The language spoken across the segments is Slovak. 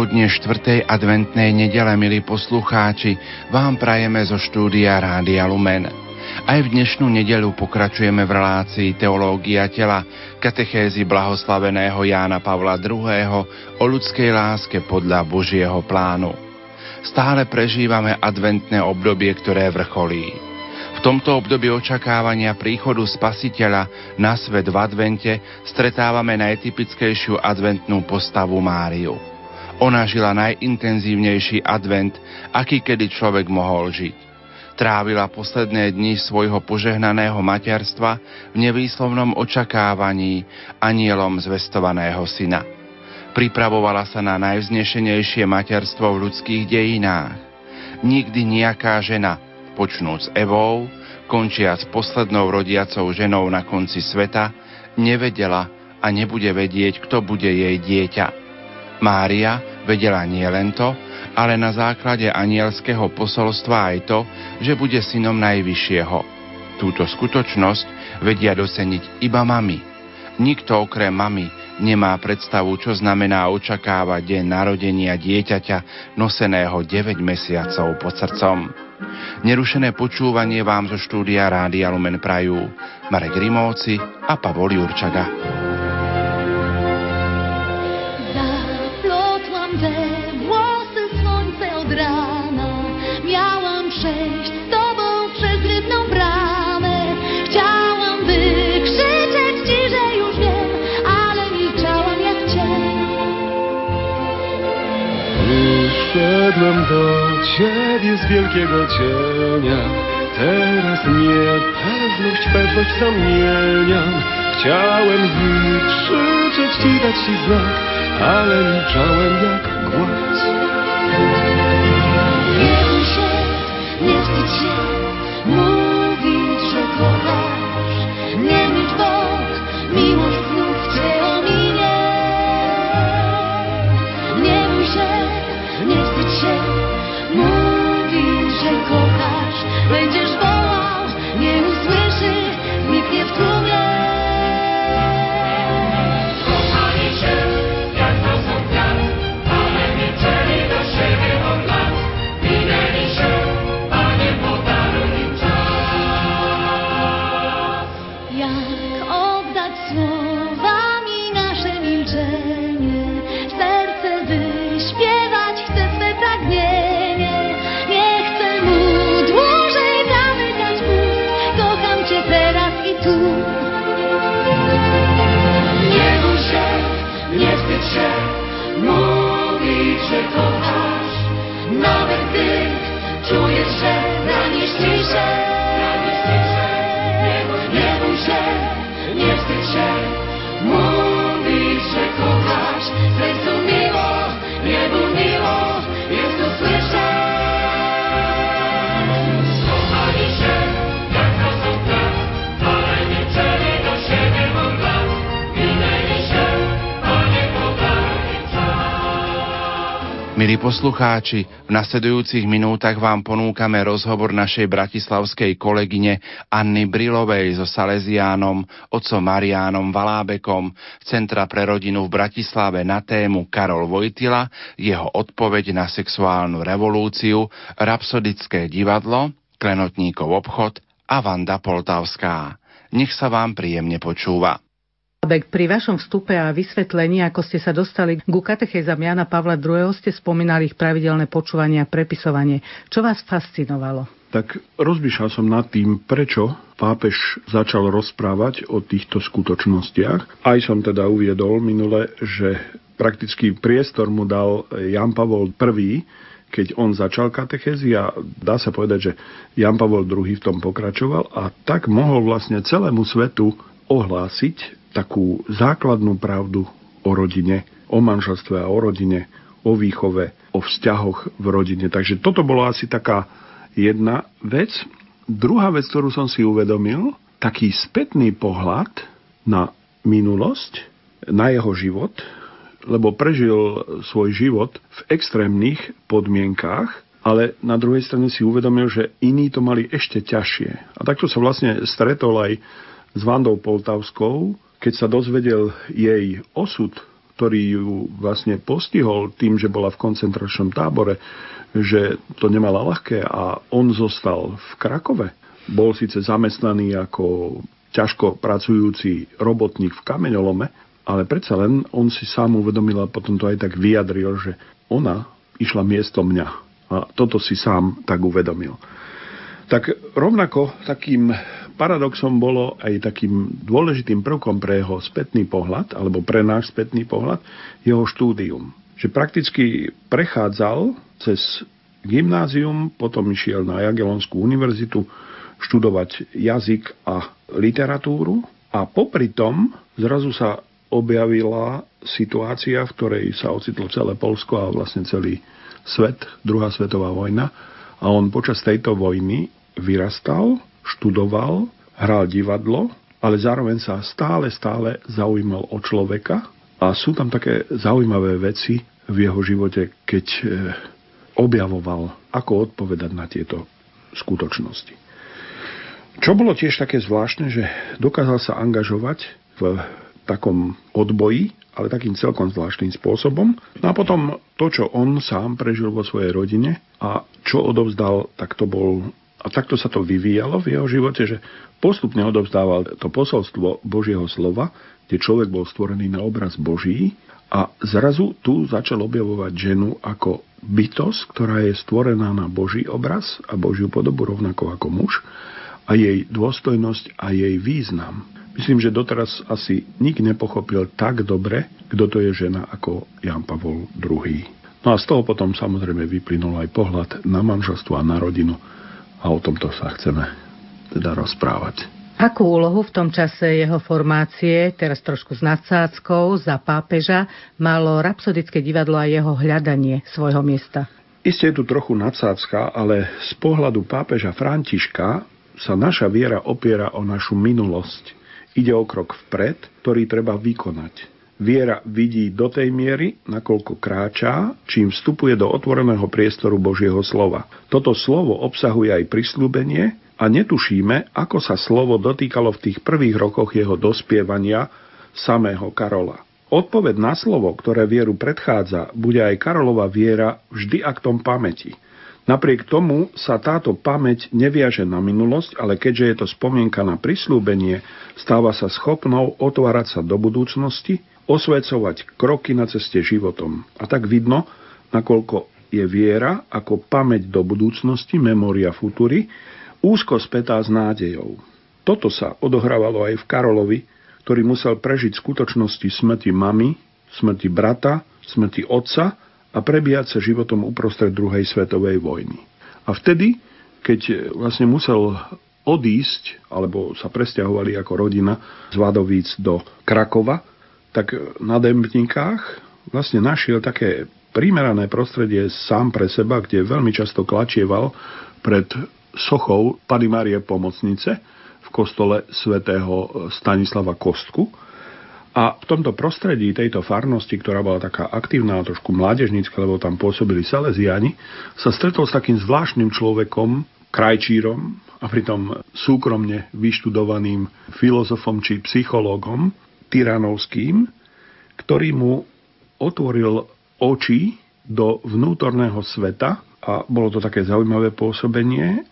Predpoludne 4. adventnej nedele, milí poslucháči, vám prajeme zo štúdia Rádia Lumen. Aj v dnešnú nedelu pokračujeme v relácii Teológia tela, katechézy blahoslaveného Jána Pavla II. o ľudskej láske podľa Božieho plánu. Stále prežívame adventné obdobie, ktoré vrcholí. V tomto období očakávania príchodu Spasiteľa na svet v advente stretávame najtypickejšiu adventnú postavu Máriu. Ona žila najintenzívnejší advent, aký kedy človek mohol žiť. Trávila posledné dni svojho požehnaného materstva v nevýslovnom očakávaní anielom zvestovaného syna. Pripravovala sa na najvznešenejšie materstvo v ľudských dejinách. Nikdy nejaká žena, počnúc Evou, končiac poslednou rodiacou ženou na konci sveta, nevedela a nebude vedieť, kto bude jej dieťa. Mária vedela nie len to, ale na základe anielského posolstva aj to, že bude synom Najvyššieho. Túto skutočnosť vedia doceniť iba mami. Nikto okrem mami nemá predstavu, čo znamená očakávať deň narodenia dieťaťa noseného 9 mesiacov pod srdcom. Nerušené počúvanie vám zo štúdia Rádia Lumen Prajú Marek Rimovci a Pavol Jurčaga. Ciebie z wielkiego cienia. Teraz niepewność, pewność zamieniam. Chciałem wykrzyczeć ci, dać ci znak, ale milczałem jak głaz. Poslucháči, v nasledujúcich minútach vám ponúkame rozhovor našej bratislavskej kolegyne Anny Brilovej so Salesiánom, otcom Mariánom Valábekom z Centra pre rodinu v Bratislave na tému Karol Vojtila, jeho odpoveď na sexuálnu revolúciu, Rapsodické divadlo, Klenotníkov obchod a Vanda Poltavská. Nech sa vám príjemne počúva. Pri vašom vstupe a vysvetlení, ako ste sa dostali ku katechézam Jana Pavla II, ste spomínali ich pravidelné počúvanie a prepisovanie. Čo vás fascinovalo? Tak rozmýšľal som nad tým, prečo pápež začal rozprávať o týchto skutočnostiach. Aj som teda uviedol minule, že prakticky priestor mu dal Jan Pavol I, keď on začal katechézy a dá sa povedať, že Jan Pavol II v tom pokračoval a tak mohol vlastne celému svetu ohlásiť takú základnú pravdu o rodine, o manželstve a o rodine, o výchove, o vzťahoch v rodine. Takže toto bola asi taká jedna vec. Druhá vec, ktorú som si uvedomil, taký spätný pohľad na minulosť, na jeho život, lebo prežil svoj život v extrémnych podmienkách, ale na druhej strane si uvedomil, že iní to mali ešte ťažšie. A takto sa vlastne stretol aj s Vandou Poltavskou, keď sa dozvedel jej osud, ktorý ju vlastne postihol tým, že bola v koncentračnom tábore, že to nemala ľahké a on zostal v Krakove. Bol síce zamestnaný ako ťažko pracujúci robotník v kameňolome, ale predsa len on si sám uvedomil a potom to aj tak vyjadril, že ona išla miesto mňa. A toto si sám tak uvedomil. Tak rovnako takým paradoxom bolo aj takým dôležitým prvkom pre jeho spätný pohľad, alebo pre náš spätný pohľad, jeho štúdium. Že prakticky prechádzal cez gymnázium, potom išiel na Jagelonskú univerzitu študovať jazyk a literatúru a popri tom zrazu sa objavila situácia, v ktorej sa ocitlo celé Polsko a vlastne celý svet, druhá svetová vojna. A on počas tejto vojny vyrastal, študoval, hral divadlo, ale zároveň sa stále, stále zaujímal o človeka a sú tam také zaujímavé veci v jeho živote, keď e, objavoval, ako odpovedať na tieto skutočnosti. Čo bolo tiež také zvláštne, že dokázal sa angažovať v takom odboji, ale takým celkom zvláštnym spôsobom. No a potom to, čo on sám prežil vo svojej rodine a čo odovzdal, tak to bol a takto sa to vyvíjalo v jeho živote, že postupne odovzdával to posolstvo Božieho slova, kde človek bol stvorený na obraz Boží a zrazu tu začal objavovať ženu ako bytosť, ktorá je stvorená na Boží obraz a Božiu podobu rovnako ako muž a jej dôstojnosť a jej význam. Myslím, že doteraz asi nik nepochopil tak dobre, kto to je žena ako Jan Pavol II. No a z toho potom samozrejme vyplynul aj pohľad na manželstvo a na rodinu a o tomto sa chceme teda rozprávať. Akú úlohu v tom čase jeho formácie, teraz trošku s nadsádzkou, za pápeža, malo rapsodické divadlo a jeho hľadanie svojho miesta? Isté je tu trochu nadsádzka, ale z pohľadu pápeža Františka sa naša viera opiera o našu minulosť. Ide o krok vpred, ktorý treba vykonať. Viera vidí do tej miery, nakoľko kráčá, čím vstupuje do otvoreného priestoru Božieho slova. Toto slovo obsahuje aj prislúbenie a netušíme, ako sa slovo dotýkalo v tých prvých rokoch jeho dospievania samého Karola. Odpoved na slovo, ktoré vieru predchádza, bude aj Karolova viera vždy aktom pamäti. Napriek tomu sa táto pamäť neviaže na minulosť, ale keďže je to spomienka na prislúbenie, stáva sa schopnou otvárať sa do budúcnosti osvecovať kroky na ceste životom. A tak vidno, nakoľko je viera ako pamäť do budúcnosti, memoria futuri, úzko spätá s nádejou. Toto sa odohrávalo aj v Karolovi, ktorý musel prežiť skutočnosti smrti mamy, smrti brata, smrti otca a prebíjať sa životom uprostred druhej svetovej vojny. A vtedy, keď vlastne musel odísť, alebo sa presťahovali ako rodina z Vadovíc do Krakova, tak na Dembnikách vlastne našiel také primerané prostredie sám pre seba, kde veľmi často klačieval pred sochou Pany Márie Pomocnice v kostole svätého Stanislava Kostku. A v tomto prostredí tejto farnosti, ktorá bola taká aktívna a trošku mládežnícka, lebo tam pôsobili Salesiani, sa stretol s takým zvláštnym človekom, krajčírom a pritom súkromne vyštudovaným filozofom či psychológom, Tyranovským, ktorý mu otvoril oči do vnútorného sveta a bolo to také zaujímavé pôsobenie,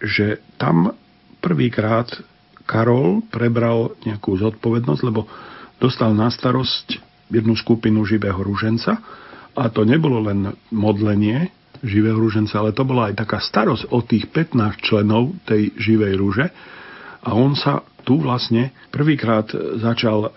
že tam prvýkrát Karol prebral nejakú zodpovednosť, lebo dostal na starosť jednu skupinu živého rúženca a to nebolo len modlenie živého rúženca, ale to bola aj taká starosť o tých 15 členov tej živej rúže. A on sa tu vlastne prvýkrát začal,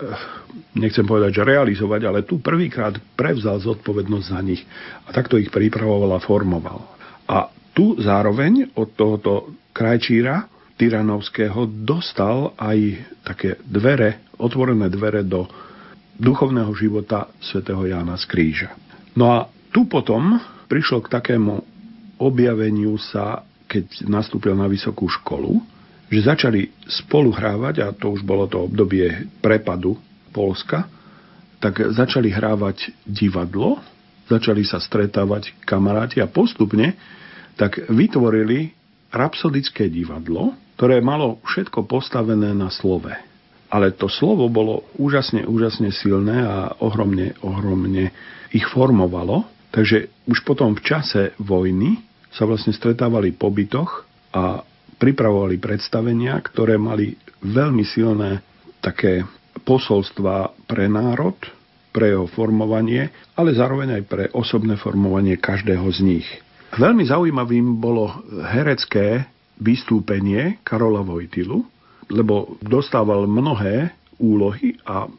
nechcem povedať, že realizovať, ale tu prvýkrát prevzal zodpovednosť za nich a takto ich pripravoval a formoval. A tu zároveň od tohoto krajčíra Tyranovského dostal aj také dvere, otvorené dvere do duchovného života svätého Jána z Kríža. No a tu potom prišlo k takému objaveniu sa, keď nastúpil na vysokú školu, že začali spolu hrávať, a to už bolo to obdobie prepadu Polska, tak začali hrávať divadlo, začali sa stretávať kamaráti a postupne tak vytvorili rapsodické divadlo, ktoré malo všetko postavené na slove. ale to slovo bolo úžasne, úžasne silné a ohromne, ohromne ich formovalo. Takže už potom v čase vojny sa vlastne stretávali po bytoch a pripravovali predstavenia, ktoré mali veľmi silné také posolstva pre národ, pre jeho formovanie, ale zároveň aj pre osobné formovanie každého z nich. Veľmi zaujímavým bolo herecké vystúpenie Karola Vojtilu, lebo dostával mnohé úlohy a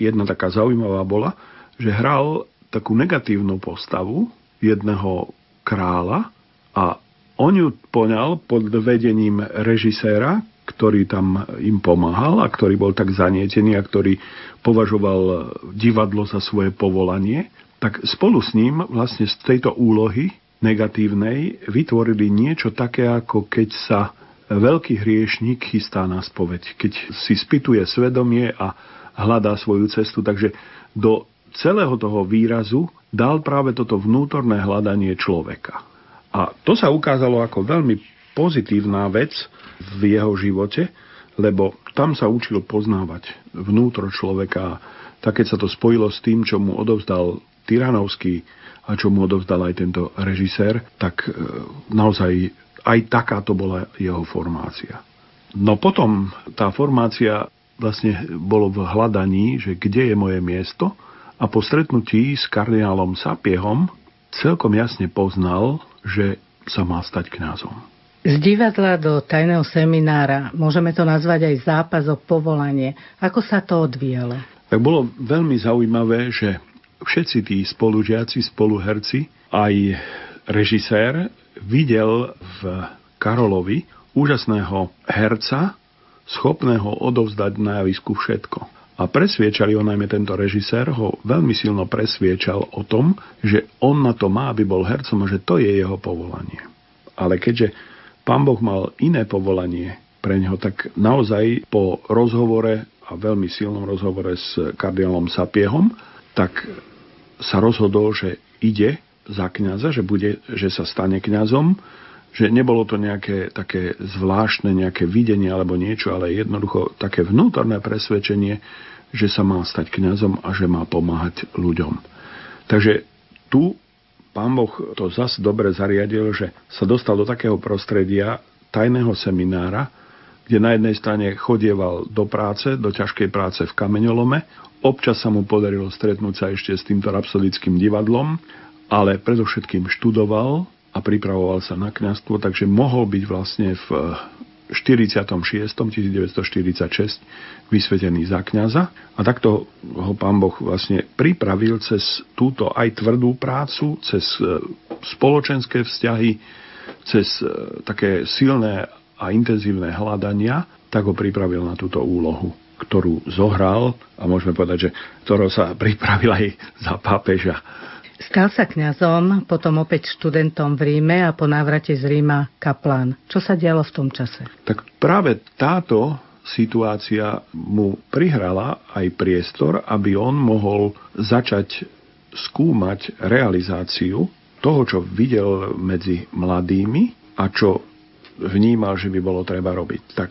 jedna taká zaujímavá bola, že hral takú negatívnu postavu jedného kráľa a on ju poňal pod vedením režiséra, ktorý tam im pomáhal a ktorý bol tak zanietený a ktorý považoval divadlo za svoje povolanie, tak spolu s ním vlastne z tejto úlohy negatívnej vytvorili niečo také, ako keď sa veľký hriešnik chystá na spoveď, keď si spituje svedomie a hľadá svoju cestu. Takže do celého toho výrazu dal práve toto vnútorné hľadanie človeka. A to sa ukázalo ako veľmi pozitívna vec v jeho živote, lebo tam sa učil poznávať vnútro človeka. Tak keď sa to spojilo s tým, čo mu odovzdal Tyranovský a čo mu odovzdal aj tento režisér, tak e, naozaj aj takáto bola jeho formácia. No potom tá formácia vlastne bolo v hľadaní, že kde je moje miesto a po stretnutí s kardinálom Sapiehom celkom jasne poznal, že sa má stať kňazom. Z divadla do tajného seminára, môžeme to nazvať aj zápas o povolanie. Ako sa to odvíjalo? Tak bolo veľmi zaujímavé, že všetci tí spolužiaci, spoluherci, aj režisér videl v Karolovi úžasného herca, schopného odovzdať na javisku všetko. A presviečali ho, najmä tento režisér, ho veľmi silno presviečal o tom, že on na to má, aby bol hercom a že to je jeho povolanie. Ale keďže pán Boh mal iné povolanie pre neho, tak naozaj po rozhovore a veľmi silnom rozhovore s kardinálom Sapiehom, tak sa rozhodol, že ide za kňaza, že, bude, že sa stane kňazom, že nebolo to nejaké také zvláštne nejaké videnie alebo niečo, ale jednoducho také vnútorné presvedčenie, že sa má stať kňazom a že má pomáhať ľuďom. Takže tu pán Boh to zase dobre zariadil, že sa dostal do takého prostredia tajného seminára, kde na jednej strane chodieval do práce, do ťažkej práce v kameňolome, občas sa mu podarilo stretnúť sa ešte s týmto rapsodickým divadlom, ale predovšetkým študoval a pripravoval sa na kňazstvo, takže mohol byť vlastne v 46. 1946 vysvetený za kňaza a takto ho pán Boh vlastne pripravil cez túto aj tvrdú prácu, cez e, spoločenské vzťahy, cez e, také silné a intenzívne hľadania, tak ho pripravil na túto úlohu ktorú zohral a môžeme povedať, že ktorou sa pripravil aj za pápeža Stal sa kňazom, potom opäť študentom v Ríme a po návrate z Ríma kaplán. Čo sa dialo v tom čase? Tak práve táto situácia mu prihrala aj priestor, aby on mohol začať skúmať realizáciu toho, čo videl medzi mladými a čo vnímal, že by bolo treba robiť. Tak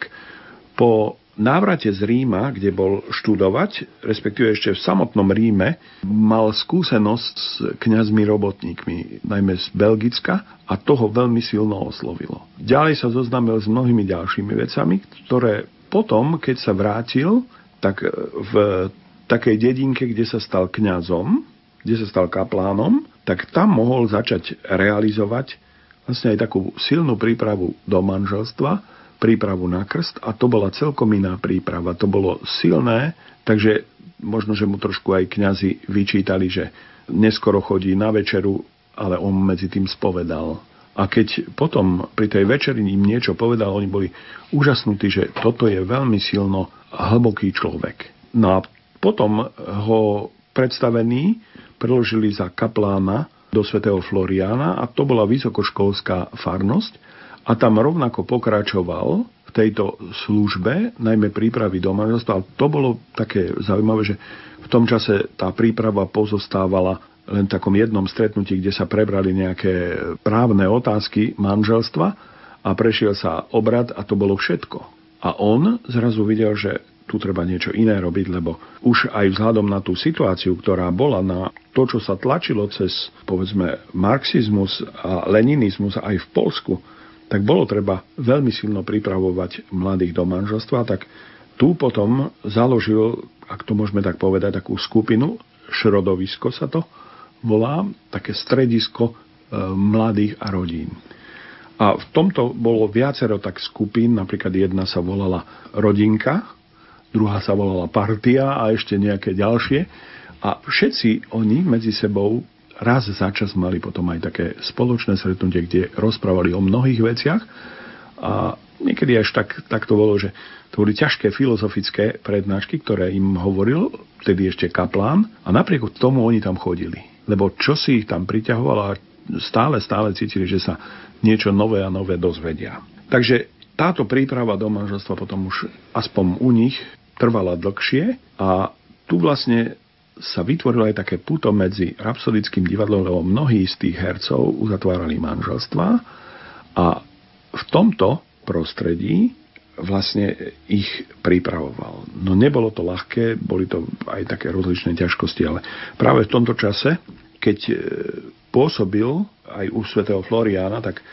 po návrate z Ríma, kde bol študovať, respektíve ešte v samotnom Ríme, mal skúsenosť s kňazmi robotníkmi, najmä z Belgicka a toho veľmi silno oslovilo. Ďalej sa zoznámil s mnohými ďalšími vecami, ktoré potom, keď sa vrátil, tak v takej dedinke, kde sa stal kňazom, kde sa stal kaplánom, tak tam mohol začať realizovať vlastne aj takú silnú prípravu do manželstva, prípravu na krst a to bola celkom iná príprava. To bolo silné, takže možno, že mu trošku aj kňazi vyčítali, že neskoro chodí na večeru, ale on medzi tým spovedal. A keď potom pri tej večeri im niečo povedal, oni boli úžasnutí, že toto je veľmi silno hlboký človek. No a potom ho predstavení preložili za kaplána do svätého Floriana a to bola vysokoškolská farnosť a tam rovnako pokračoval v tejto službe, najmä prípravy do manželstva. Ale to bolo také zaujímavé, že v tom čase tá príprava pozostávala len takom jednom stretnutí, kde sa prebrali nejaké právne otázky manželstva a prešiel sa obrad a to bolo všetko. A on zrazu videl, že tu treba niečo iné robiť, lebo už aj vzhľadom na tú situáciu, ktorá bola na to, čo sa tlačilo cez, povedzme, marxizmus a leninizmus aj v Polsku, tak bolo treba veľmi silno pripravovať mladých do manželstva, tak tu potom založil, ak to môžeme tak povedať, takú skupinu, Šrodovisko sa to volá, také stredisko e, mladých a rodín. A v tomto bolo viacero tak skupín, napríklad jedna sa volala Rodinka, druhá sa volala Partia a ešte nejaké ďalšie. A všetci oni medzi sebou raz za čas mali potom aj také spoločné stretnutie, kde rozprávali o mnohých veciach a niekedy až tak, tak to bolo, že to boli ťažké filozofické prednášky, ktoré im hovoril vtedy ešte kaplán a napriek tomu oni tam chodili. Lebo čo si ich tam priťahovalo a stále, stále cítili, že sa niečo nové a nové dozvedia. Takže táto príprava do manželstva potom už aspoň u nich trvala dlhšie a tu vlastne sa vytvorilo aj také puto medzi rapsodickým divadlom, lebo mnohí z tých hercov uzatvárali manželstva a v tomto prostredí vlastne ich pripravoval. No nebolo to ľahké, boli to aj také rozličné ťažkosti, ale práve v tomto čase, keď e, pôsobil aj u svätého Floriána, tak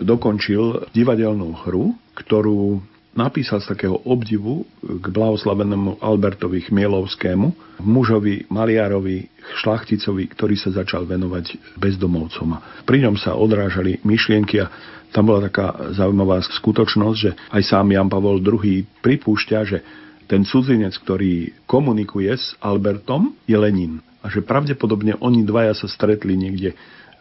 dokončil divadelnú hru, ktorú napísal z takého obdivu k blahoslavenému Albertovi Chmielovskému, mužovi, maliarovi, šlachticovi, ktorý sa začal venovať bezdomovcom. Pri ňom sa odrážali myšlienky a tam bola taká zaujímavá skutočnosť, že aj sám Jan Pavol II pripúšťa, že ten cudzinec, ktorý komunikuje s Albertom, je Lenin. A že pravdepodobne oni dvaja sa stretli niekde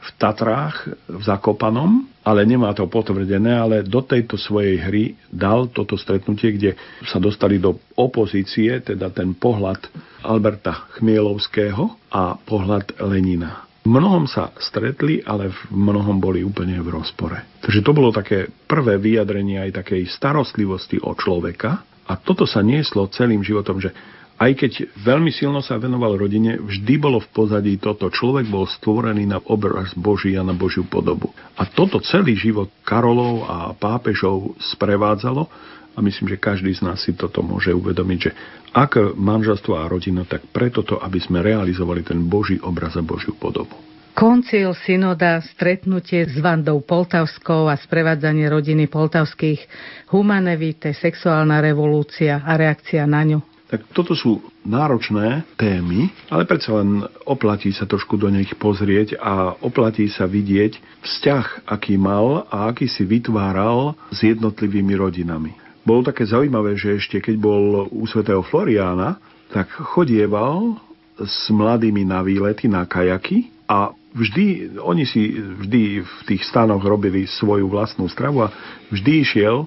v Tatrách, v Zakopanom, ale nemá to potvrdené, ale do tejto svojej hry dal toto stretnutie, kde sa dostali do opozície, teda ten pohľad Alberta Chmielovského a pohľad Lenina. V mnohom sa stretli, ale v mnohom boli úplne v rozpore. Takže to bolo také prvé vyjadrenie aj takej starostlivosti o človeka a toto sa nieslo celým životom, že aj keď veľmi silno sa venoval rodine, vždy bolo v pozadí toto. Človek bol stvorený na obraz Boží a na Božiu podobu. A toto celý život Karolov a pápežov sprevádzalo a myslím, že každý z nás si toto môže uvedomiť, že ak manželstvo a rodina, tak preto to, aby sme realizovali ten Boží obraz a Božiu podobu. Koncil, synoda, stretnutie s Vandou Poltavskou a sprevádzanie rodiny Poltavských, humanevite, sexuálna revolúcia a reakcia na ňu. Tak toto sú náročné témy, ale predsa len oplatí sa trošku do nich pozrieť a oplatí sa vidieť vzťah, aký mal a aký si vytváral s jednotlivými rodinami. Bolo také zaujímavé, že ešte keď bol u svätého Floriána, tak chodieval s mladými na výlety, na kajaky a vždy, oni si vždy v tých stanoch robili svoju vlastnú stravu a vždy išiel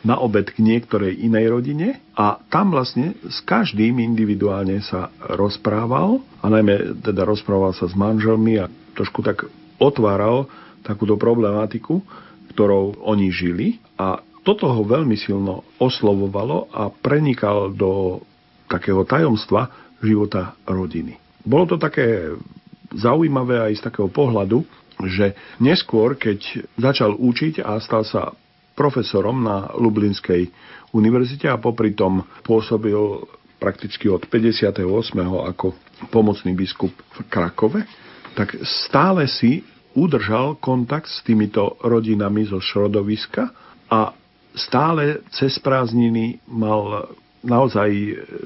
na obed k niektorej inej rodine a tam vlastne s každým individuálne sa rozprával a najmä teda rozprával sa s manželmi a trošku tak otváral takúto problematiku, ktorou oni žili a toto ho veľmi silno oslovovalo a prenikal do takého tajomstva života rodiny. Bolo to také zaujímavé aj z takého pohľadu, že neskôr, keď začal učiť a stal sa profesorom na Lublinskej univerzite a popri tom pôsobil prakticky od 58. ako pomocný biskup v Krakove, tak stále si udržal kontakt s týmito rodinami zo Šrodoviska a stále cez prázdniny mal naozaj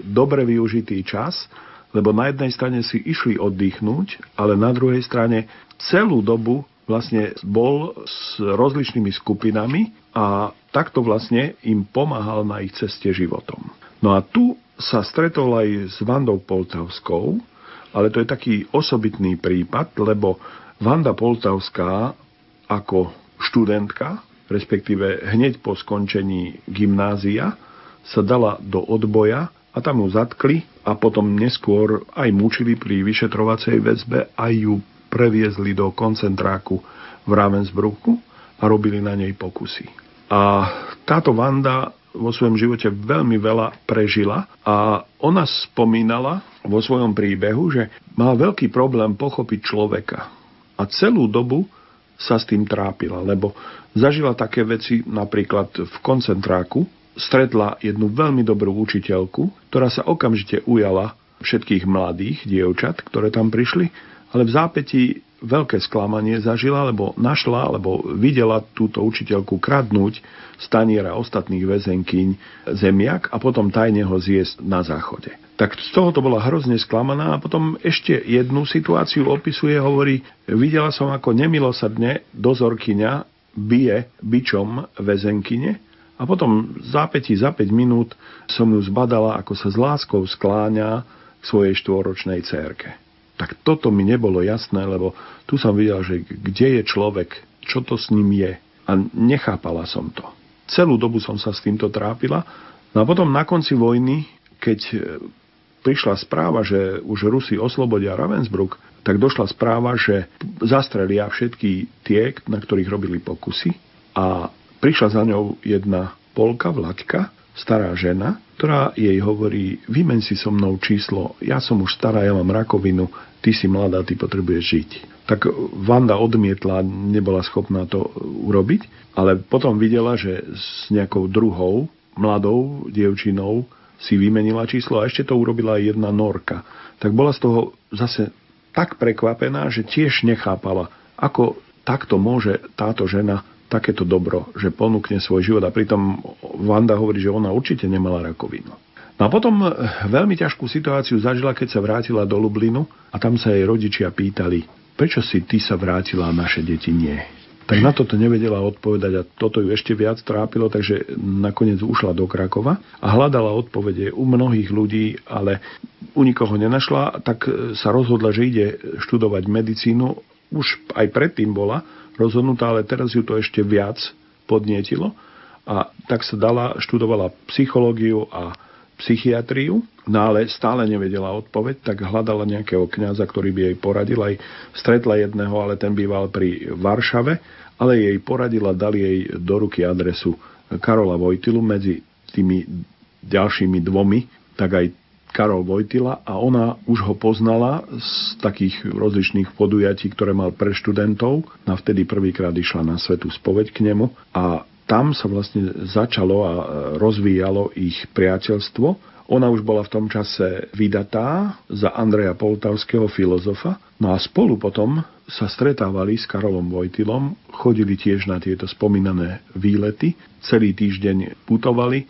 dobre využitý čas, lebo na jednej strane si išli oddychnúť, ale na druhej strane celú dobu vlastne bol s rozličnými skupinami a takto vlastne im pomáhal na ich ceste životom. No a tu sa stretol aj s Vandou Poltavskou, ale to je taký osobitný prípad, lebo Vanda Poltavská ako študentka, respektíve hneď po skončení gymnázia, sa dala do odboja a tam ju zatkli a potom neskôr aj mučili pri vyšetrovacej väzbe, aj ju previezli do koncentráku v Ravensbrüchu a robili na nej pokusy. A táto Vanda vo svojom živote veľmi veľa prežila a ona spomínala vo svojom príbehu, že má veľký problém pochopiť človeka. A celú dobu sa s tým trápila, lebo zažila také veci napríklad v koncentráku, stretla jednu veľmi dobrú učiteľku, ktorá sa okamžite ujala všetkých mladých dievčat, ktoré tam prišli, ale v zápätí veľké sklamanie zažila, lebo našla, alebo videla túto učiteľku kradnúť staniera ostatných väzenkyň zemiak a potom tajne ho zjesť na záchode. Tak z toho to bola hrozne sklamaná a potom ešte jednu situáciu opisuje, hovorí, videla som ako nemilosrdne dozorkyňa bije bičom väzenkyne a potom zápäti za 5 minút som ju zbadala, ako sa s láskou skláňa k svojej štvoročnej cérke. Tak toto mi nebolo jasné, lebo tu som videl, že kde je človek, čo to s ním je. A nechápala som to. Celú dobu som sa s týmto trápila. No a potom na konci vojny, keď e, prišla správa, že už Rusi oslobodia Ravensbrück, tak došla správa, že zastrelia všetky tie, na ktorých robili pokusy a prišla za ňou jedna polka, vlaďka, stará žena, ktorá jej hovorí, vymeň si so mnou číslo, ja som už stará, ja mám rakovinu, ty si mladá, ty potrebuješ žiť. Tak Vanda odmietla, nebola schopná to urobiť, ale potom videla, že s nejakou druhou, mladou dievčinou si vymenila číslo a ešte to urobila aj jedna norka. Tak bola z toho zase tak prekvapená, že tiež nechápala, ako takto môže táto žena takéto dobro, že ponúkne svoj život a pritom Vanda hovorí, že ona určite nemala rakovinu. No a potom eh, veľmi ťažkú situáciu zažila, keď sa vrátila do Lublinu a tam sa jej rodičia pýtali, prečo si ty sa vrátila a naše deti nie. Tak na toto nevedela odpovedať a toto ju ešte viac trápilo, takže nakoniec ušla do Krakova a hľadala odpovede u mnohých ľudí, ale u nikoho nenašla, tak eh, sa rozhodla, že ide študovať medicínu. Už aj predtým bola, rozhodnutá, ale teraz ju to ešte viac podnietilo a tak sa dala, študovala psychológiu a psychiatriu, no ale stále nevedela odpoveď, tak hľadala nejakého kňaza, ktorý by jej poradil. Aj stretla jedného, ale ten býval pri Varšave, ale jej poradila, dali jej do ruky adresu Karola Vojtilu medzi tými ďalšími dvomi, tak aj Karol Vojtila a ona už ho poznala z takých rozličných podujatí, ktoré mal pre študentov. A vtedy prvýkrát išla na svetú spoveď k nemu a tam sa vlastne začalo a rozvíjalo ich priateľstvo. Ona už bola v tom čase vydatá za Andreja Poltavského filozofa, no a spolu potom sa stretávali s Karolom Vojtilom, chodili tiež na tieto spomínané výlety, celý týždeň putovali,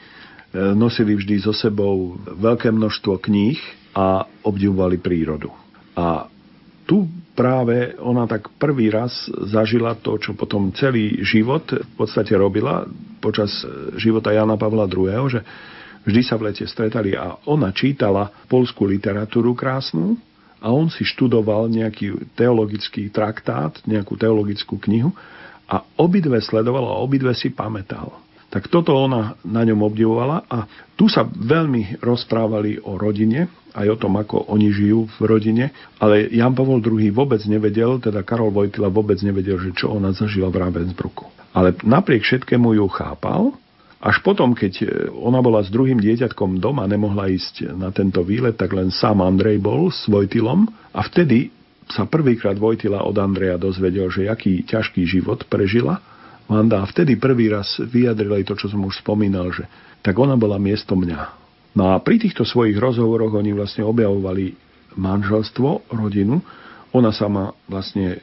nosili vždy so sebou veľké množstvo kníh a obdivovali prírodu. A tu práve ona tak prvý raz zažila to, čo potom celý život v podstate robila počas života Jana Pavla II., že vždy sa v lete stretali a ona čítala polskú literatúru krásnu a on si študoval nejaký teologický traktát, nejakú teologickú knihu a obidve sledoval a obidve si pamätal. Tak toto ona na ňom obdivovala a tu sa veľmi rozprávali o rodine, aj o tom, ako oni žijú v rodine, ale Jan Pavol II vôbec nevedel, teda Karol Vojtila vôbec nevedel, že čo ona zažila v Ravensbrucku. Ale napriek všetkému ju chápal, až potom, keď ona bola s druhým dieťatkom doma, nemohla ísť na tento výlet, tak len sám Andrej bol s Vojtilom a vtedy sa prvýkrát Vojtila od Andreja dozvedel, že aký ťažký život prežila Vanda a vtedy prvý raz vyjadrili to, čo som už spomínal, že tak ona bola miesto mňa. No a pri týchto svojich rozhovoroch oni vlastne objavovali manželstvo, rodinu. Ona sama vlastne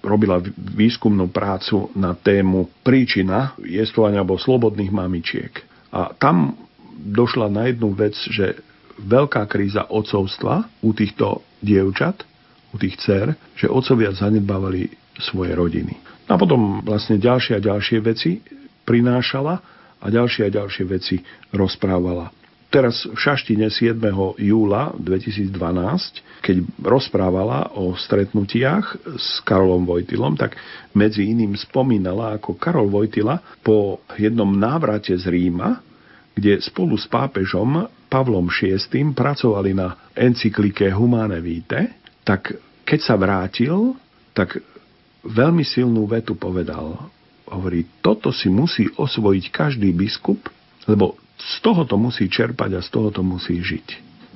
robila výskumnú prácu na tému príčina jestvovania alebo slobodných mamičiek. A tam došla na jednu vec, že veľká kríza otcovstva u týchto dievčat, u tých dcer, že otcovia zanedbávali svoje rodiny. A potom vlastne ďalšie a ďalšie veci prinášala a ďalšie a ďalšie veci rozprávala. Teraz v Šaštine 7. júla 2012, keď rozprávala o stretnutiach s Karolom Vojtilom, tak medzi iným spomínala, ako Karol Vojtila po jednom návrate z Ríma, kde spolu s pápežom Pavlom VI pracovali na encyklike Humane Vitae, tak keď sa vrátil, tak veľmi silnú vetu povedal. Hovorí, toto si musí osvojiť každý biskup, lebo z toho to musí čerpať a z toho to musí žiť.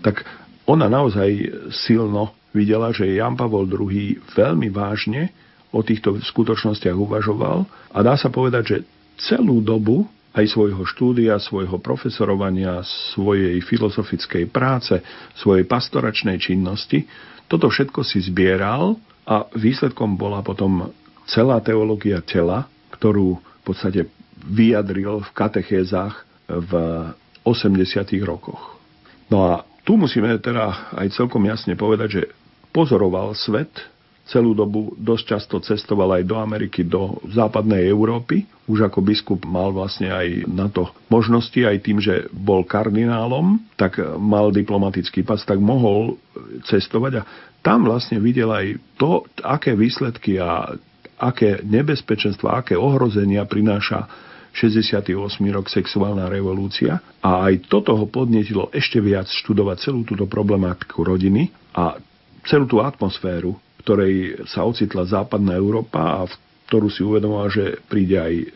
Tak ona naozaj silno videla, že Jan Pavol II veľmi vážne o týchto skutočnostiach uvažoval a dá sa povedať, že celú dobu aj svojho štúdia, svojho profesorovania, svojej filozofickej práce, svojej pastoračnej činnosti. Toto všetko si zbieral a výsledkom bola potom celá teológia tela, ktorú v podstate vyjadril v katechézach v 80. rokoch. No a tu musíme teda aj celkom jasne povedať, že pozoroval svet, celú dobu dosť často cestoval aj do Ameriky, do západnej Európy. Už ako biskup mal vlastne aj na to možnosti, aj tým, že bol kardinálom, tak mal diplomatický pas, tak mohol cestovať a tam vlastne videl aj to, aké výsledky a aké nebezpečenstva, aké ohrozenia prináša 68. rok sexuálna revolúcia a aj toto ho podnetilo ešte viac študovať celú túto problematiku rodiny a celú tú atmosféru, v ktorej sa ocitla západná Európa a v ktorú si uvedomoval, že príde aj e,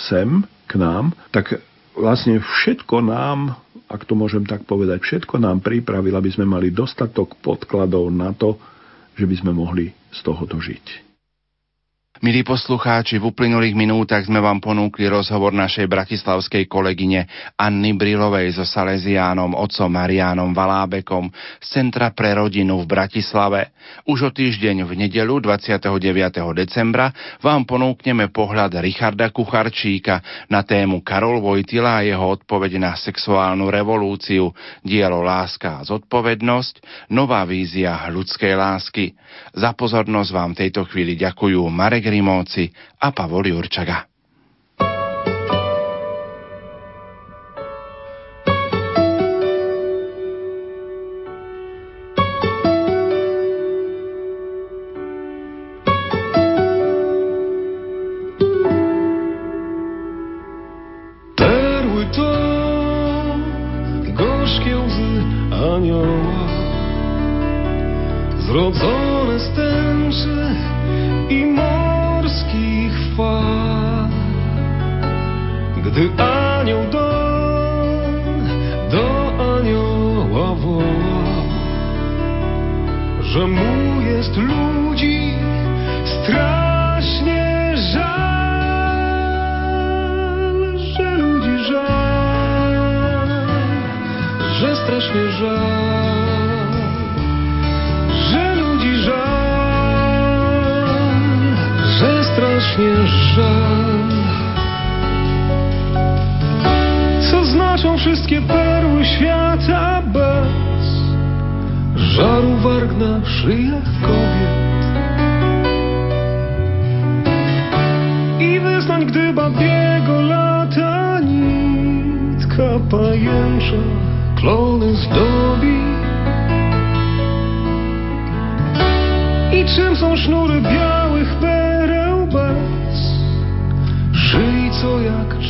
sem k nám, tak vlastne všetko nám, ak to môžem tak povedať, všetko nám pripravil, aby sme mali dostatok podkladov na to, že by sme mohli z tohoto žiť. Milí poslucháči, v uplynulých minútach sme vám ponúkli rozhovor našej bratislavskej kolegyne Anny Brilovej so Salesiánom, otcom Marianom Valábekom z Centra pre rodinu v Bratislave. Už o týždeň v nedelu 29. decembra vám ponúkneme pohľad Richarda Kucharčíka na tému Karol Vojtila a jeho odpoveď na sexuálnu revolúciu, dielo Láska a zodpovednosť, nová vízia ľudskej lásky. Za pozornosť vám tejto chvíli ďakujú Marek Grimovci a Pavol Jurčaga.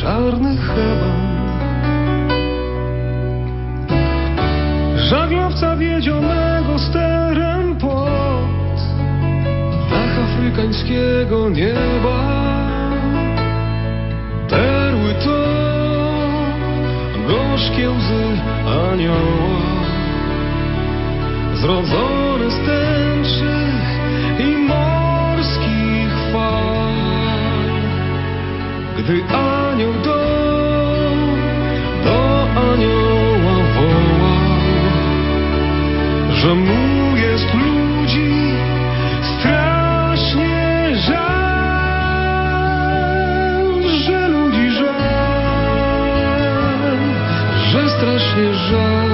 Czarny heban. Żaglowca wiedzionego sterem pod dach afrykańskiego nieba. Perły to gorzkie łzy anioła Zrodzone z tęczy i morskich fal Gdy anioł Że mu jest ludzi strasznie żal Że ludzi żal Że strasznie żal